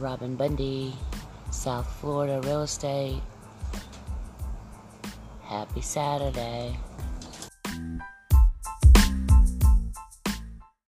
Robin Bundy, South Florida real estate. Happy Saturday.